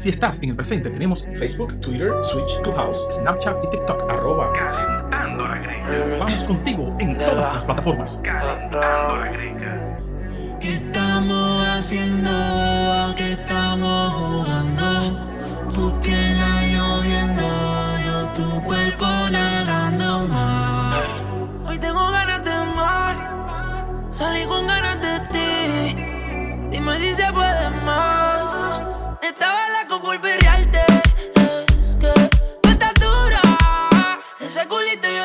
Si estás en el presente, tenemos Facebook, Twitter, Switch, Clubhouse, Snapchat y TikTok. Arroba Calentando la Vamos contigo en todas las plataformas. Calentando la ¿Qué estamos haciendo? Qué estamos jugando? Tu piel lloviendo, yo tu cuerpo nadando más. Hoy tengo ganas de más, salí con ganas de ti. Dime si se puede más volveré a darte. Es que tú estás dura, ese culito yo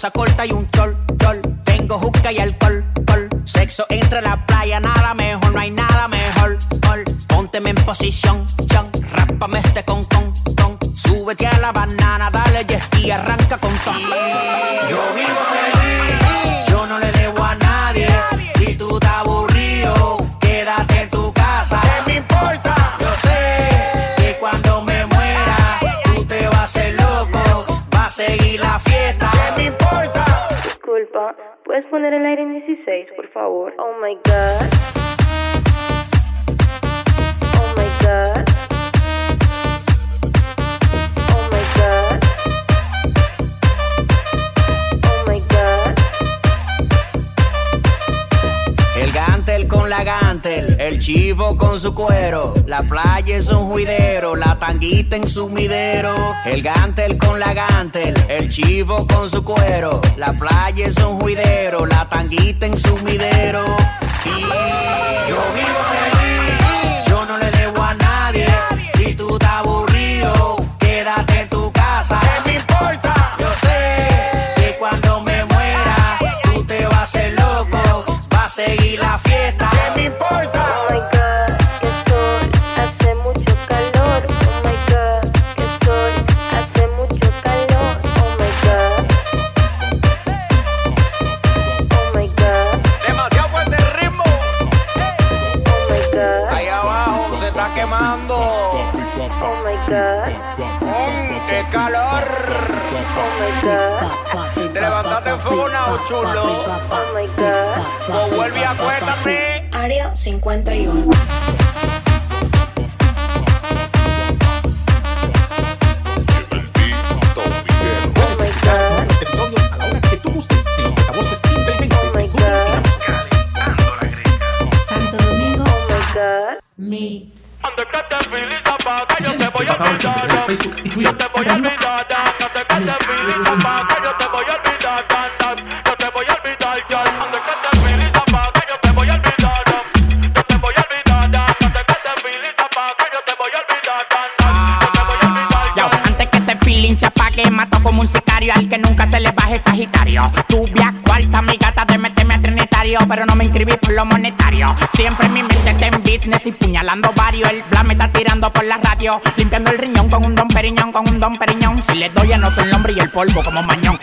blusa corta y un chol, chol. Tengo juca y alcohol, col. Sexo entre la playa, nada mejor, no hay nada mejor, col. Pónteme en posición, chon. Rápame este con, con, con. Súbete a la banana, dale y arranca con ton. Yo ¿puedes poner el aire en 16, por favor? Oh my god. El gantel con la gantel, el chivo con su cuero, la playa es un juidero, la tanguita en sumidero. El gantel con la gantel, el chivo con su cuero, la playa es un juidero, la tanguita en sumidero. Y yo vivo god. Te levantaste enfogonado, chulo. Oh my god. O vuelve y acuéstate. Área 51. Puedes escuchar nuestros episodios a la hora que tú gustes en limpiando el riñón con un don periñón, con un don periñón. Si le doy, anoto el nombre y el polvo como mañón.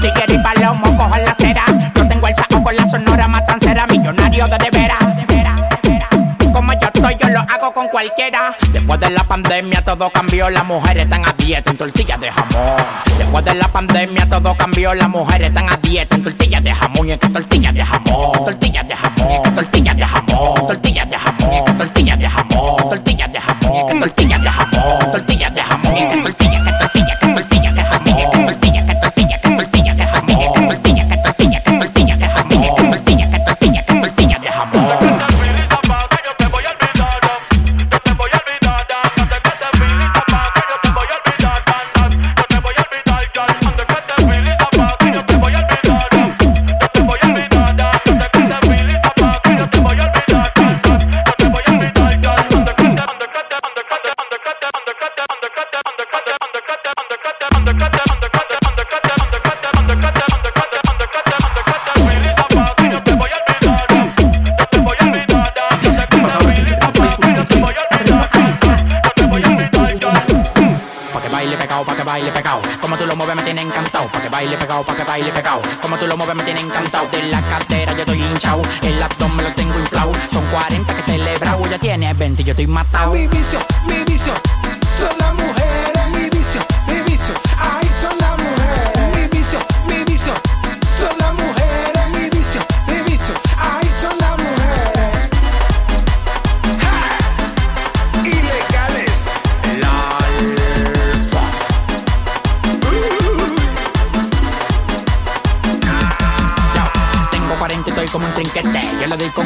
Tigre y palomo, cojo la cera. Yo tengo el saco con la sonora matancera, millonario de de de de veras. Como yo estoy, yo lo hago con cualquiera. Después de la pandemia todo cambió, las mujeres están a dieta en tortillas de jamón. Después de la pandemia todo cambió, las mujeres están a dieta en tortillas de jamón y en que tortillas de jamón. Tortillas de jamón, y en que tortillas de jamón. Tortillas de jamón, Tortillas de jamón, y que tortillas,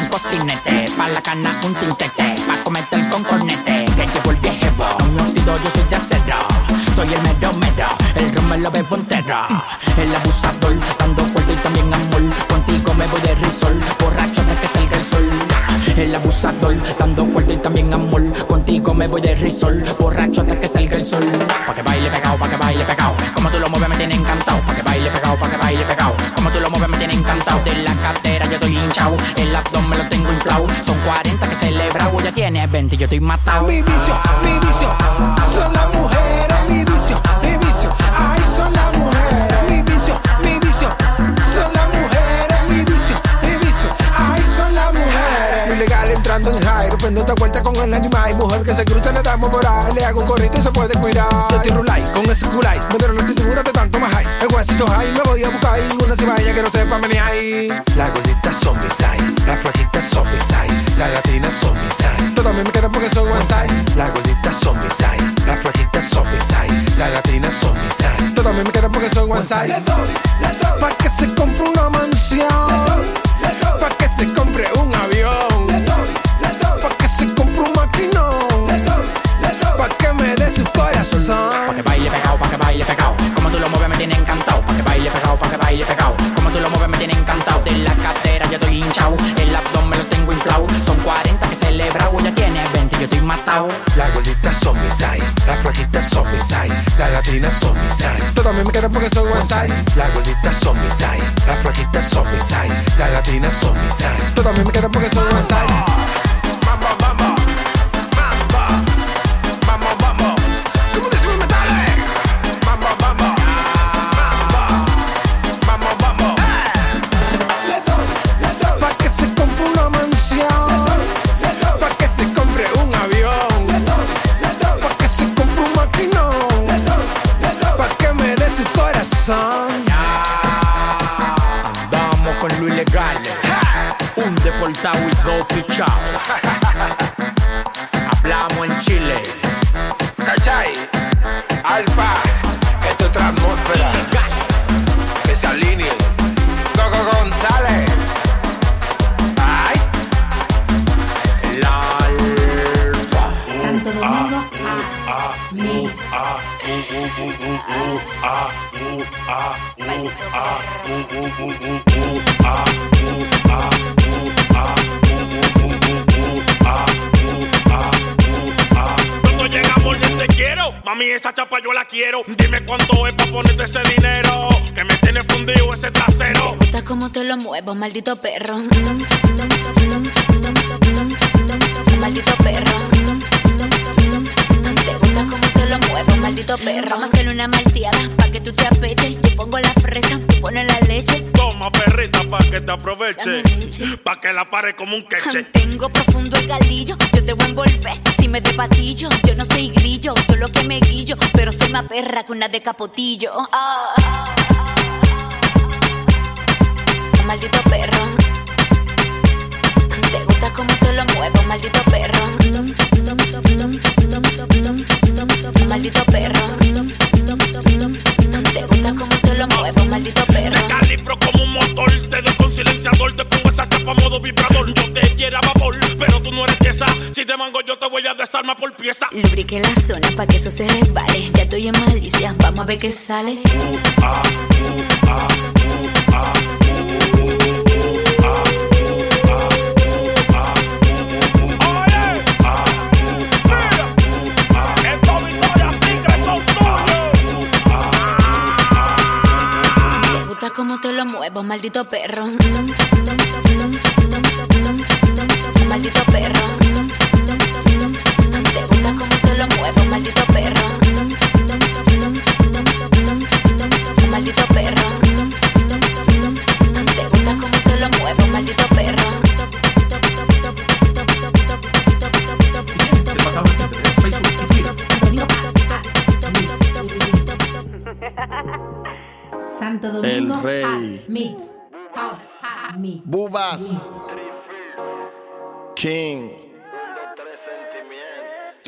cocinete. Pa' la cana un tintete, pa' comerte el con cornete. Que llegó el viejevo, no me oxido, yo soy de acero. Soy el mero mero, el ron me lo bebo entero. El abusador, dando cuerda y también amor. Contigo me voy de risol, borracho hasta que salga el sol. El abusador, dando cuerda y también amor. Contigo me voy de risol, borracho hasta que salga el sol. Pa' que baile pegado, pa' que baile pegado. Como tú lo mueves me tiene encantado. Como tú lo mueves me tiene encantado. De la cadera yo estoy hinchado, el abdomen lo tengo inflado. Son 40 que celebra, ya tiene 20 yo estoy matado. Mi vicio, mi vicio, son las mujeres, mi vicio, mi vicio, ay son las mujeres, mi vicio, mi vicio, son las mujeres, mi vicio, mi vicio, ay son las mujeres. Ilegal entrando en high, rompiendo esta vuelta con el animal, mujer que se cruza le damos moral, le hago un corrito y se puede cuidar. Yo tiro like con ese culay, me dieron la cintura de tanto más high, el huesito high, me que no sepa venir ahí. Las gorditas son mis high, las flaquitas son mis high, las latinas son mis high, todas me quedan porque son one side. Las gorditas son mis high, las flaquitas son mis high, las latinas son mis high, todas me quedan porque son one side. Pa' que se compre una mansión, matado. Las gorditas son mis high, las flaquitas son mis high, las latinas son mis high. Todas me quedan porque son one side. Las gorditas son mis high, las flaquitas son mis high, las latinas son mis high. Todas me quedan porque son one side. Mami esa chapa yo la quiero. Dime cuánto es para ponerte ese dinero, que me tiene fundido ese trasero. gusta cómo te lo muevo, maldito perro. Maldito perro. Lo muevo, maldito perro. Vamos a hacerle una malteada pa' que tú te apeches. Yo pongo la fresa, tú pones la leche. Toma perrita pa' que te aproveche, pa' que la pare como un queche. Tengo profundo el galillo, yo te voy a envolver. Si me de patillo, yo no soy grillo, yo lo que me guillo, pero soy más perra que una de capotillo. Ah. Maldito perro. Gusta cómo te lo muevo, maldito perro. Maldito perro. Te gusta cómo te lo muevo, maldito perro. Te calibro como un motor, te doy con silenciador, te pongo esa chapa modo vibrador. Yo te quiera vapor, pero tú no eres pieza. Si te mango yo te voy a desarmar por pieza. Lubrique la zona pa' que eso se resbale. Ya estoy en malicia, vamos a ver qué sale. Te maldito perro. Maldito perro. Te gusta cómo te lo muevo, maldito perro. Santo Domingo El rey. Mix. Mix. Bubas. King.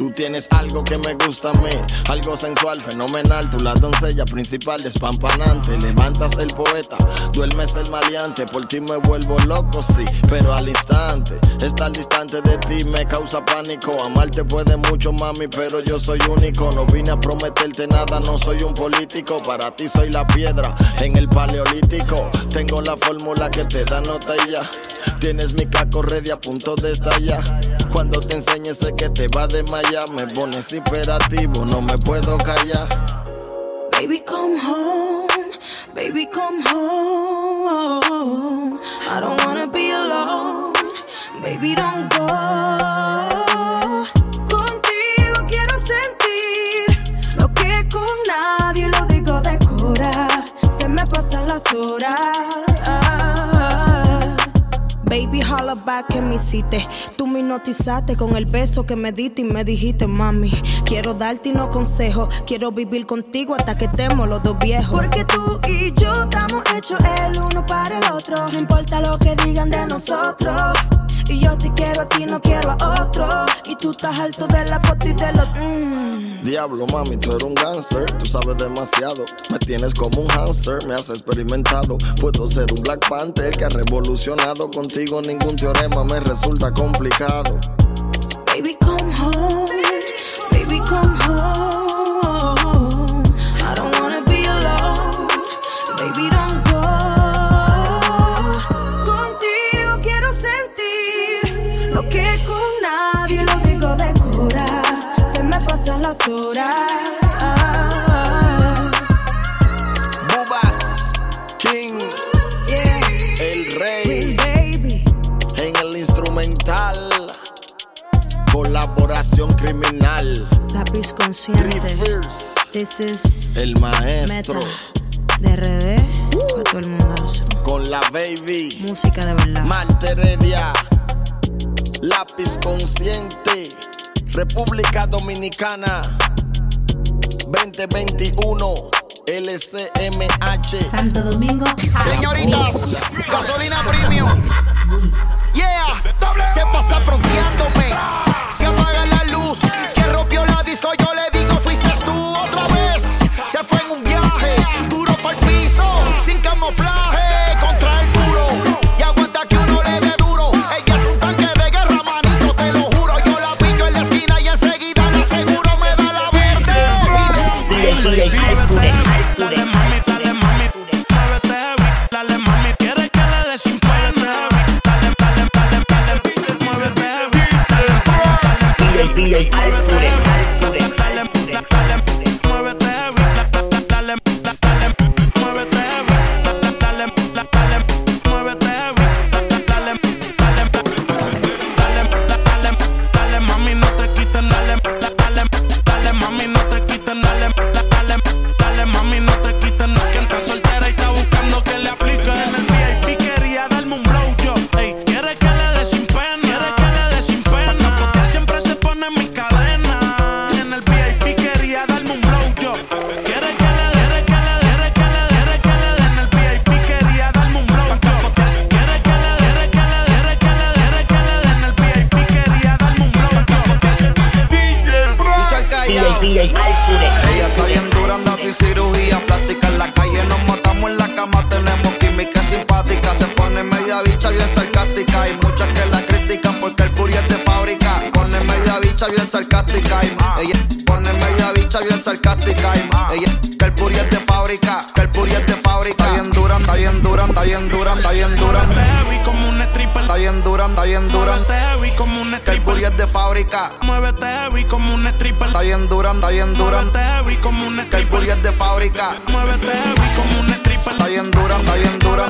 Tú tienes algo que me gusta a mí, algo sensual, fenomenal. Tú la doncella principal, despampanante. Levantas el poeta, duermes el maleante. Por ti me vuelvo loco, sí, pero al instante. Estar distante de ti me causa pánico. Amarte puede mucho, mami, pero yo soy único. No vine a prometerte nada, no soy un político. Para ti soy la piedra en el paleolítico. Tengo la fórmula que te da nota y ya. Tienes mi caco ready a punto de estallar. Cuando te enseñe sé que te va a desmayar. Me pones imperativo, no me puedo callar. Baby, come home. Baby, come home. I don't wanna be alone. Baby, don't go. Contigo quiero sentir que con nadie lo digo de cora. Se me pasan las horas. Que me hiciste. Tú me hipnotizaste con el beso que me diste y me dijiste, mami. Quiero darte unos consejos. Quiero vivir contigo hasta que estemos los dos viejos. Porque tú y yo estamos hechos el uno para el otro. No importa lo que digan de nosotros. Y yo te quiero a ti, no quiero a otro. Y tú estás alto de la foto y de los. mm. Diablo, mami, tú eres un gangster, tú sabes demasiado. Me tienes como un hamster, me has experimentado. Puedo ser un Black Panther que ha revolucionado. Contigo ningún teorema me resulta complicado. Baby, come home. Baby, come home. Consciente. Fears, This is el maestro. Meta de RD. Para todo el mundazo. Con la baby. Música de verdad. Marte Heredia, lápiz consciente, República Dominicana, 2021, LCMH. Santo Domingo. Señoritas, gasolina premium. Yeah, se pasa fronteándome. Se apaga la está bien dura muévete heavy como un Que el stripper, puri es de fábrica. Muévete heavy como un stripper, Está bien dura, está bien dura muévete heavy como un el stripper, puri es de fábrica. Muévete heavy como un stripper, Está bien dura, está bien dura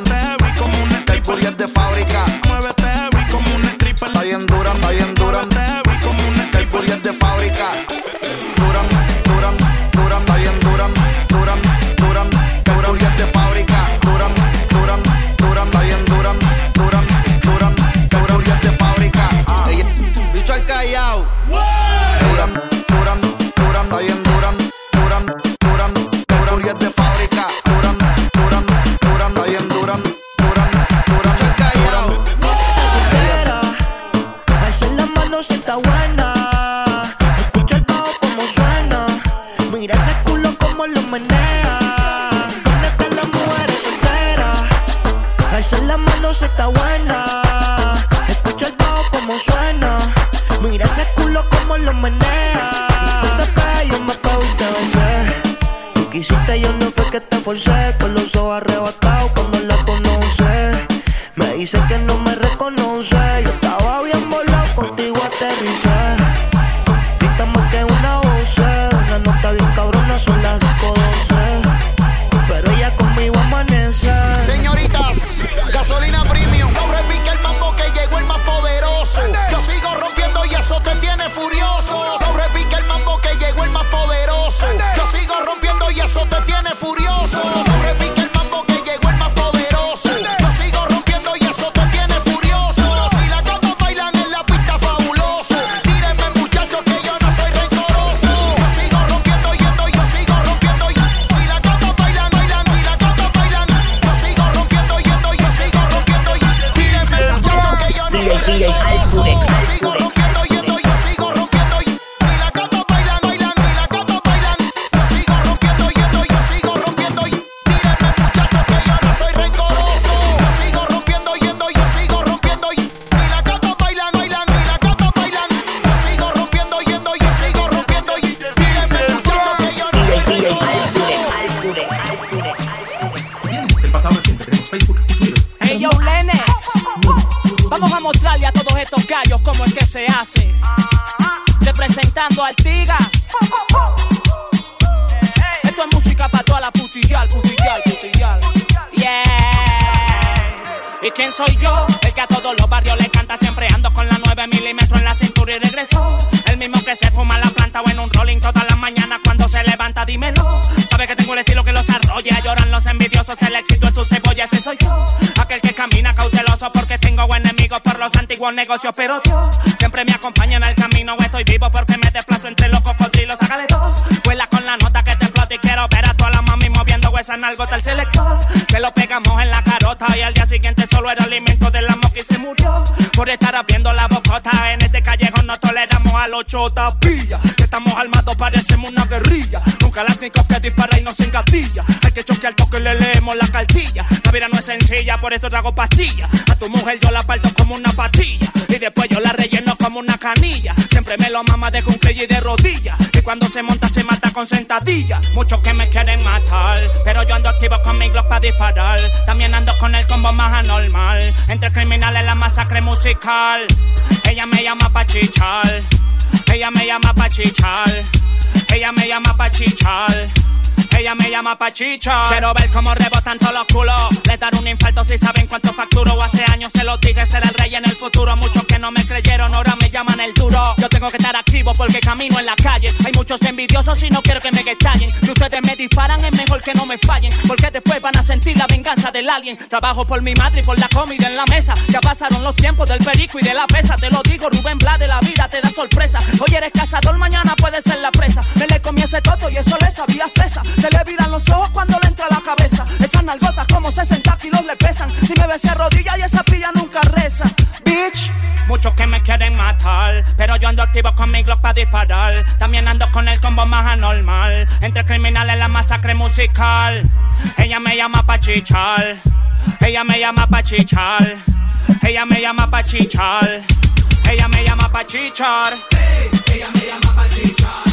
no fue que te forcé. Con los ojos arrebatados cuando la conoce. Me dice que no me reconoce. Yo estaba bien volado, contigo aterricé. Los antiguos negocios, pero Dios siempre me acompaña en el camino. Estoy vivo porque me desplazo entre los cocodrilos, hágale dos. Vuela con la nota que te explota y quiero ver a todas las mami moviendo esa nalgota el selector. Se lo pegamos en la carota y al día siguiente solo era alimento de la moca y se murió. Por estar abriendo la bocota en toleramos a los chotas pilla. Que estamos armados, parecemos una guerrilla. Nunca las nicos que dispara y no se engatilla. Hay que choquear porque le leemos la cartilla. La vida no es sencilla, por eso trago pastillas. A tu mujer yo la parto como una patilla. Y después yo la relleno como una canilla. Siempre me lo mama de cumplir y de rodillas. Cuando se monta, se mata con sentadilla. Muchos que me quieren matar. Pero yo ando activo con mi Glock para disparar. También ando con el combo más anormal. Entre criminales la masacre musical. Ella me llama pa' chichar. Ella me llama pa' chichar. Ella me llama pa' chichar. Ella me llama pa' chicha. Quiero ver cómo rebotan todos los culos. Le dar un infarto si saben cuánto facturo. Hace años se lo dije, ser el rey en el futuro. Muchos que no me creyeron, ahora me Yo tengo que estar activo porque camino en la calle. Hay muchos envidiosos y no quiero que me estallen. Si ustedes me disparan, es mejor que no me fallen. Porque después van a sentir la venganza del alien. Trabajo por mi madre y por la comida en la mesa. Ya pasaron los tiempos del perico y de la pesa. Te lo digo, Rubén Blas de la vida te da sorpresa. Hoy eres cazador, mañana puede ser la presa. Me le comí ese toto y eso le sabía fresa. Se le viran los ojos cuando le entra la cabeza. Esas nalgotas como 60 kilos le pesan. Si me besé a rodillas y esa pilla. Muchos que me quieren matar, pero yo ando activo con mi Glock para disparar. También ando con el combo más anormal. Entre criminales la masacre musical. Ella me llama pa' chichar. Ella me llama pa' chichar. Ella me llama pa' chichar. Ella me llama pa' chichar. ella me llama pa' chichar.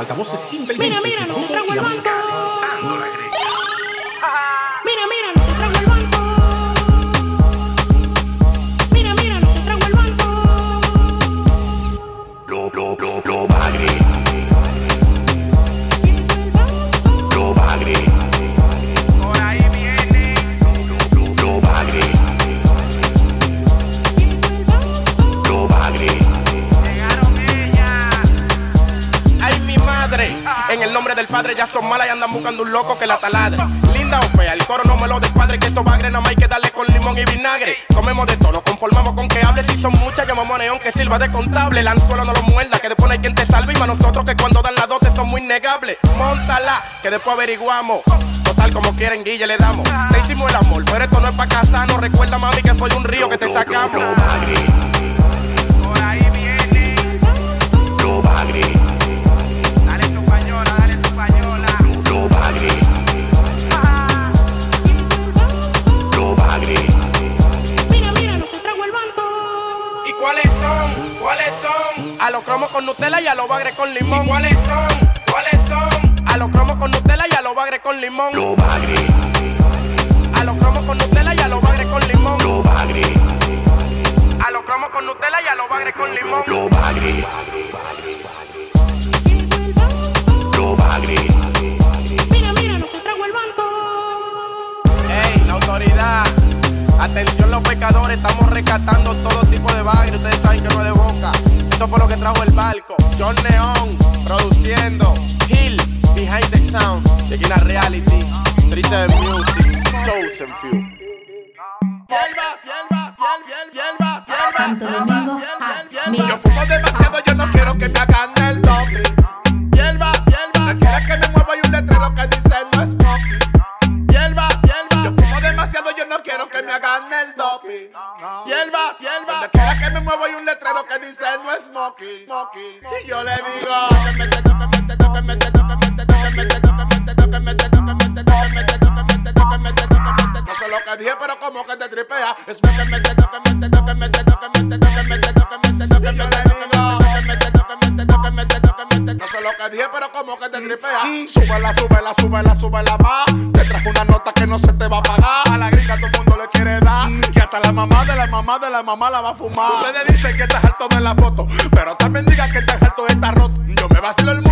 Altavoces inteligentes En el nombre del padre ya son malas y andan buscando un loco que la taladre. Linda o fea, el coro no me lo descuadre. Que eso bagre nada más hay que darle con limón y vinagre. Comemos de todo, nos conformamos con que hable. Si son muchas, llamamos a Neón que sirva de contable. El anzuelo no lo muerda, que después no hay quien te salve. Y para nosotros que cuando dan las 12 son muy negables. Móntala, que después averiguamos. tal como quieren, Guille, le damos. Te hicimos el amor, pero esto no es pa' casarnos. Recuerda, mami, que soy un río que te sacamos. A los cromos con Nutella y a los bagres con limón. ¿Y cuáles son? ¿Cuáles son? A los cromos con Nutella y a los bagres con limón. Lo bagre. A los cromos con Nutella y a los bagres con limón. Lo bagre. A los cromos con Nutella y a los bagres con limón. Lo bagre. Lo bagre. Atención los pecadores, estamos rescatando todo tipo de bagre. Ustedes saben que no es de boca. Eso fue lo que trajo el barco. John Neon, produciendo. Hill, behind the sound. Chequina reality. Triste de music. Chosen few. Hierba, hierba, hierba, hierba, hierba. Santo Domingo, Yo fumo demasiado, yo no quiero que me hagan el doble. Hierba, hierba. Donde quiera que me mueva y un letrero que dice no es smoking. Y yo le digo, tóqueme, tóqueme, tóqueme, tóqueme, tóqueme, tóqueme, tóqueme, tóqueme, tóqueme, tóqueme, tóqueme, tóqueme, tóqueme, tóqueme. No sé lo que dije, pero como que te tripea. Es tóqueme, tóqueme, tóqueme, tóqueme, tóqueme, tóqueme, tóqueme. No sé lo que dije, pero como que te tripea. Súbela, súbela, súbela, súbela más. Te trajo una nota que no se te va a pagar. A la gringa todo el mundo mamá de la mamá la va a fumar. Ustedes dicen que estás alto de la foto, pero también digan que estás alto de esta roto. Yo me vacilo el mundo,